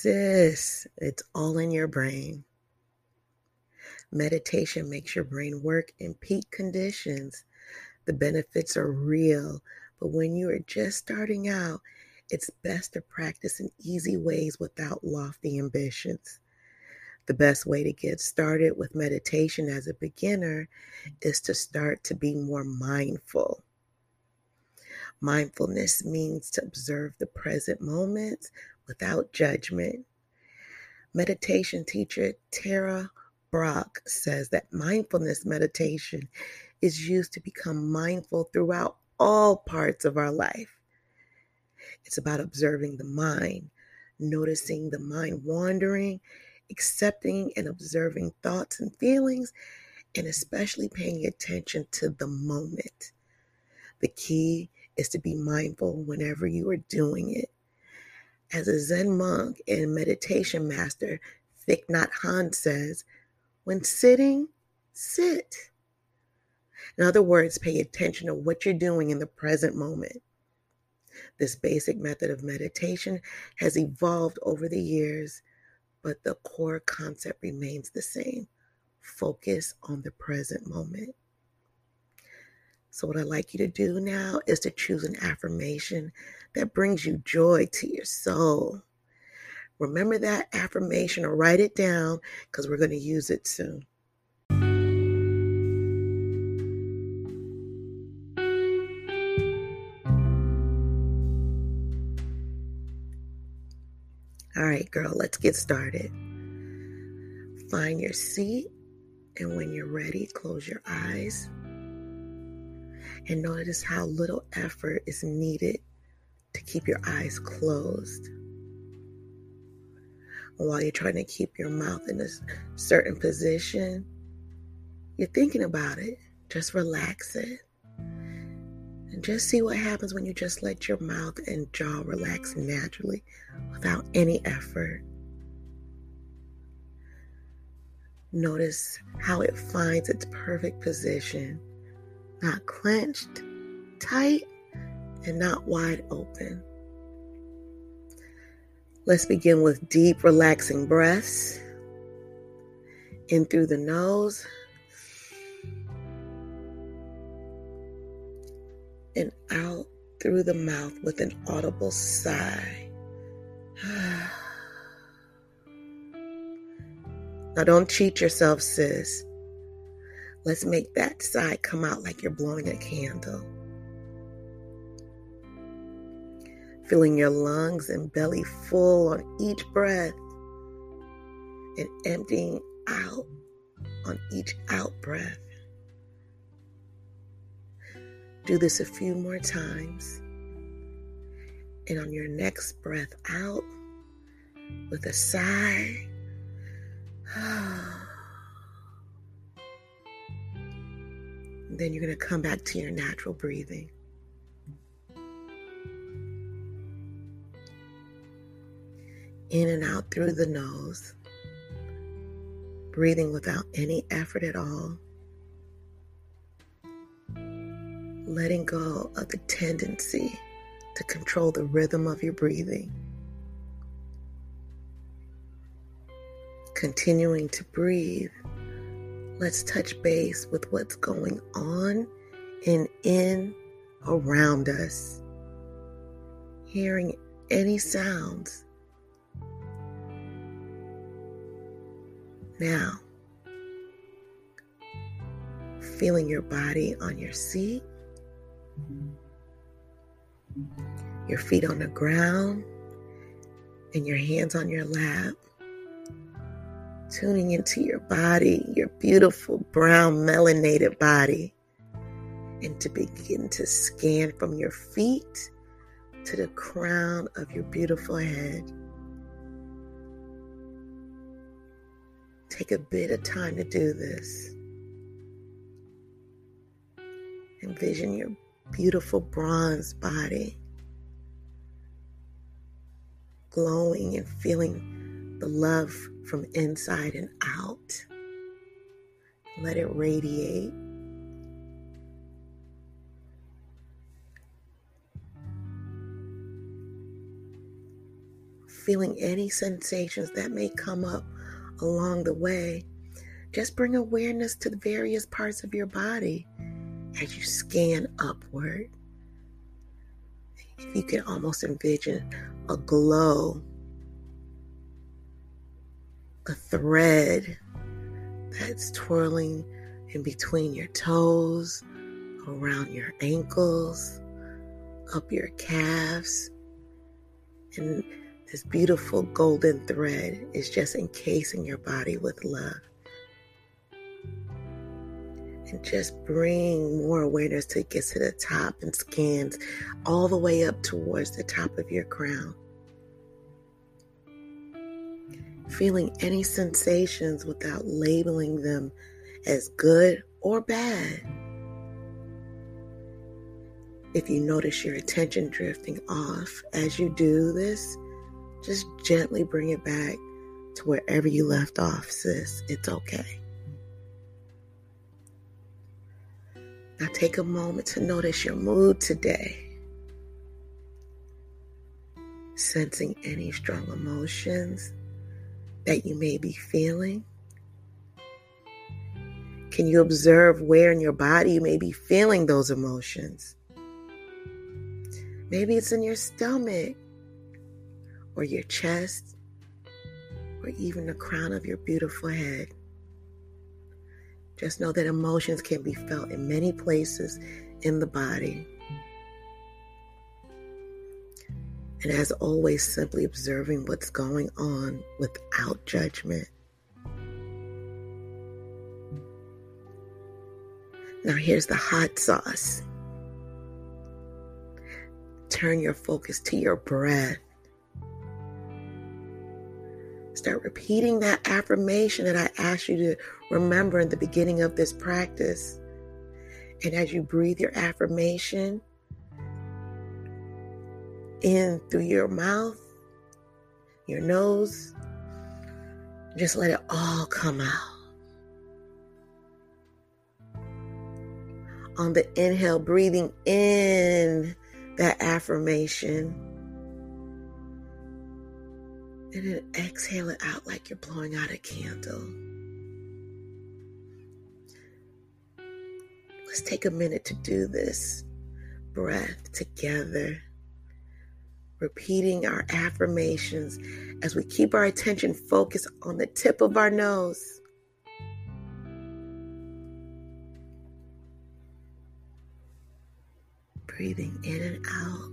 Sis, it's all in your brain. Meditation makes your brain work in peak conditions. The benefits are real, but when you are just starting out, it's best to practice in easy ways without lofty ambitions. The best way to get started with meditation as a beginner is to start to be more mindful. Mindfulness means to observe the present moment without judgment. Meditation teacher Tara Brach says that mindfulness meditation is used to become mindful throughout all parts of our life. It's about observing the mind, noticing the mind wandering, accepting and observing thoughts and feelings, and especially paying attention to the moment. The key is to be mindful whenever you are doing it. As a Zen monk and meditation master, Thich Nhat Hanh says, when sitting, sit. In other words, pay attention to what you're doing in the present moment. This basic method of meditation has evolved over the years, but the core concept remains the same focus on the present moment. So, what I'd like you to do now is to choose an affirmation that brings you joy to your soul. Remember that affirmation or write it down because we're going to use it soon. All right, girl, let's get started. Find your seat, and when you're ready, close your eyes. And notice how little effort is needed to keep your eyes closed. while you're trying to keep your mouth in a certain position, you're thinking about it. Just relax it. And just see what happens when you just let your mouth and jaw relax naturally without any effort. Notice how it finds its perfect position, not clenched, tight, and not wide open. Let's begin with deep, relaxing breaths in through the nose and out through the mouth with an audible sigh. now, don't cheat yourself, sis. Let's make that side come out like you're blowing a candle. Filling your lungs and belly full on each breath and emptying out on each out breath. Do this a few more times. And on your next breath out with a sigh, then you're going to come back to your natural breathing. In and out through the nose, breathing without any effort at all. letting go of the tendency to control the rhythm of your breathing. Continuing to breathe, let's touch base with what's going on and in around us. Hearing any sounds. Now, feeling your body on your seat your feet on the ground and your hands on your lap. Tuning into your body, your beautiful brown melanated body, and to begin to scan from your feet to the crown of your beautiful head. Take a bit of time to do this. Envision your beautiful bronze body, glowing and feeling the love from inside and out. Let it radiate. feeling any sensations that may come up along the way, just bring awareness to the various parts of your body as you scan upward. If you can almost envision a glow, a thread that's twirling in between your toes, around your ankles, up your calves, and this beautiful golden thread is just encasing your body with love. And just bring more awareness to get to the top and scans all the way up towards the top of your crown. Feeling any sensations without labeling them as good or bad. If you notice your attention drifting off as you do this, just gently bring it back to wherever you left off, sis. It's okay. Now take a moment to notice your mood today. Sensing any strong emotions that you may be feeling. Can you observe where in your body you may be feeling those emotions? Maybe it's in your stomach or your chest or even the crown of your beautiful head. Just know that emotions can be felt in many places in the body. And as always, simply observing what's going on without judgment. Now, here's the hot sauce turn your focus to your breath. Start repeating that affirmation that I asked you to remember in the beginning of this practice. And as you breathe your affirmation in through your mouth, your nose, just let it all come out. On the inhale, breathing in that affirmation. And then exhale it out like you're blowing out a candle. Let's take a minute to do this breath together, repeating our affirmations as we keep our attention focused on the tip of our nose. breathing in and out.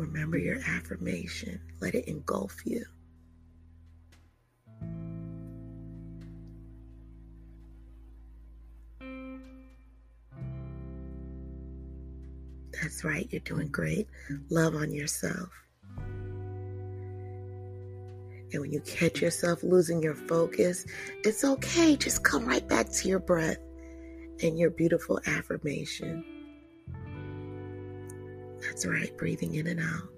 Remember your affirmation, let it engulf you. Right, you're doing great. Love on yourself. And when you catch yourself losing your focus, it's okay. Just come right back to your breath and your beautiful affirmation. That's right, breathing in and out.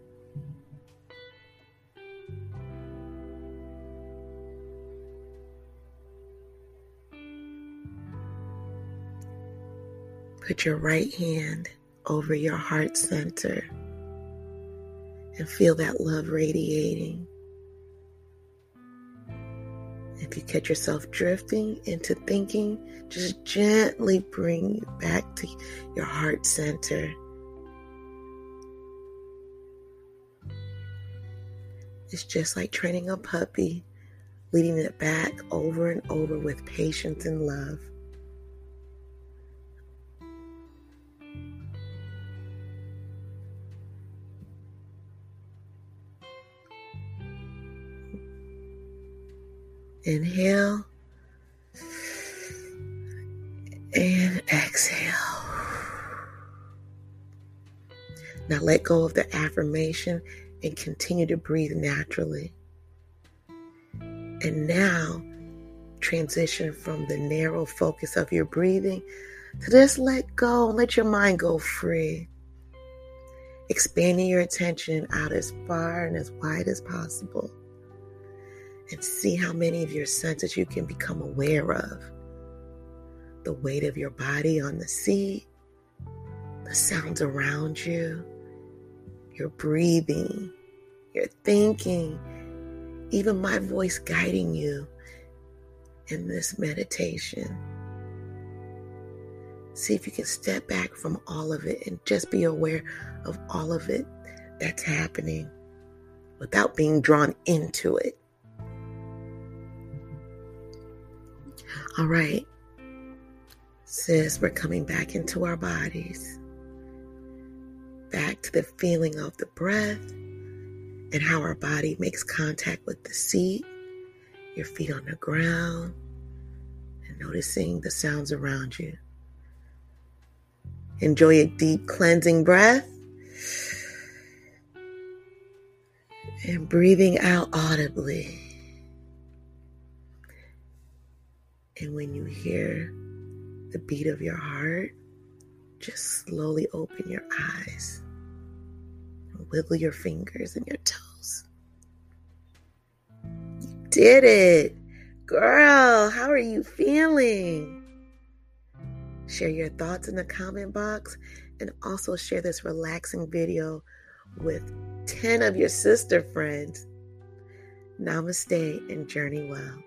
Put your right hand over your heart center and feel that love radiating. If you catch yourself drifting into thinking, just gently bring you back to your heart center. It's just like training a puppy, leading it back over and over with patience and love. Inhale and exhale. Now let go of the affirmation and continue to breathe naturally. And now transition from the narrow focus of your breathing to just let go and let your mind go free. Expanding your attention out as far and as wide as possible and see how many of your senses you can become aware of. The weight of your body on the seat, the sounds around you, your breathing, your thinking, even my voice guiding you in this meditation. See if you can step back from all of it and just be aware of all of it that's happening without being drawn into it. All right, sis, we're coming back into our bodies, back to the feeling of the breath and how our body makes contact with the seat, your feet on the ground, and noticing the sounds around you. Enjoy a deep cleansing breath. And breathing out audibly. And when you hear the beat of your heart, just slowly open your eyes wiggle your fingers and your toes. You did it! Girl, how are you feeling? Share your thoughts in the comment box and also share this relaxing video with 10 of your sister friends. Namaste and journey well.